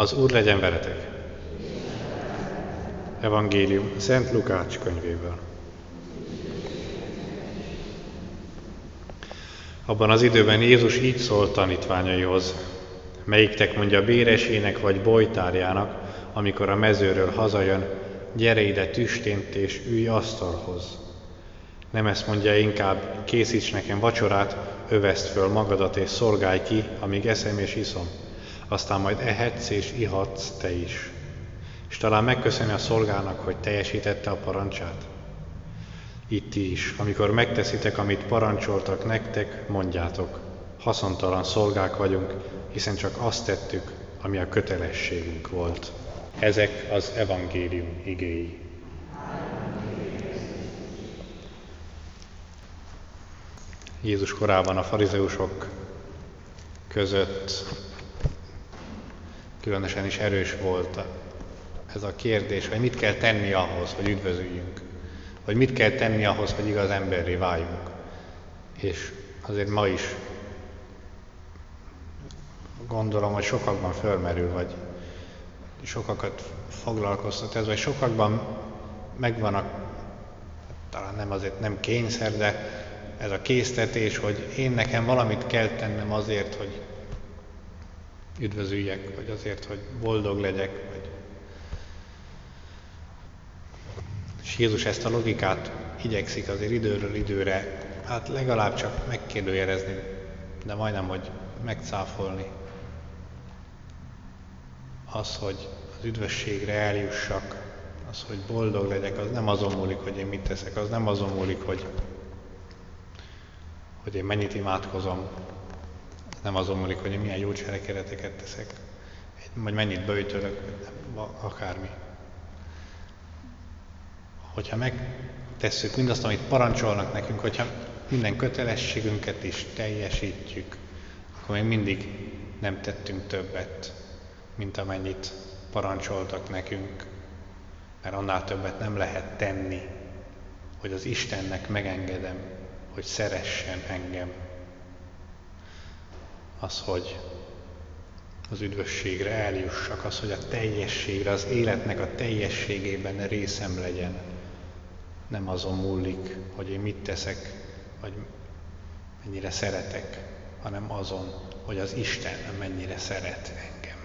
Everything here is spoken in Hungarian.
Az Úr legyen veletek! Evangélium Szent Lukács könyvéből. Abban az időben Jézus így szólt tanítványaihoz, melyiktek mondja béresének vagy bojtárjának, amikor a mezőről hazajön, gyere ide tüstént és ülj asztalhoz. Nem ezt mondja inkább, készíts nekem vacsorát, öveszt föl magadat és szolgálj ki, amíg eszem és iszom. Aztán majd ehetsz és ihatsz te is. És talán megköszöni a szolgának, hogy teljesítette a parancsát. Itt is, amikor megteszitek, amit parancsoltak nektek, mondjátok, haszontalan szolgák vagyunk, hiszen csak azt tettük, ami a kötelességünk volt. Ezek az evangélium igéi. Jézus korában a farizeusok között különösen is erős volt ez a kérdés, hogy mit kell tenni ahhoz, hogy üdvözüljünk, vagy mit kell tenni ahhoz, hogy igaz emberré váljunk. És azért ma is gondolom, hogy sokakban fölmerül, vagy sokakat foglalkoztat ez, vagy sokakban megvan a, talán nem azért nem kényszer, de ez a késztetés, hogy én nekem valamit kell tennem azért, hogy üdvözüljek, vagy azért, hogy boldog legyek, vagy És Jézus ezt a logikát igyekszik azért időről időre, hát legalább csak megkérdőjelezni, de majdnem, hogy megcáfolni. Az, hogy az üdvösségre eljussak, az, hogy boldog legyek, az nem azon múlik, hogy én mit teszek, az nem azon múlik, hogy hogy én mennyit imádkozom, nem azon múlik, hogy milyen jó cselekedeteket teszek, vagy mennyit bőjtölök, vagy akármi. Hogyha megtesszük mindazt, amit parancsolnak nekünk, hogyha minden kötelességünket is teljesítjük, akkor még mindig nem tettünk többet, mint amennyit parancsoltak nekünk, mert annál többet nem lehet tenni, hogy az Istennek megengedem, hogy szeressen engem. Az, hogy az üdvösségre eljussak, az, hogy a teljességre, az életnek a teljességében részem legyen. Nem azon múlik, hogy én mit teszek, vagy mennyire szeretek, hanem azon, hogy az Isten mennyire szeret engem.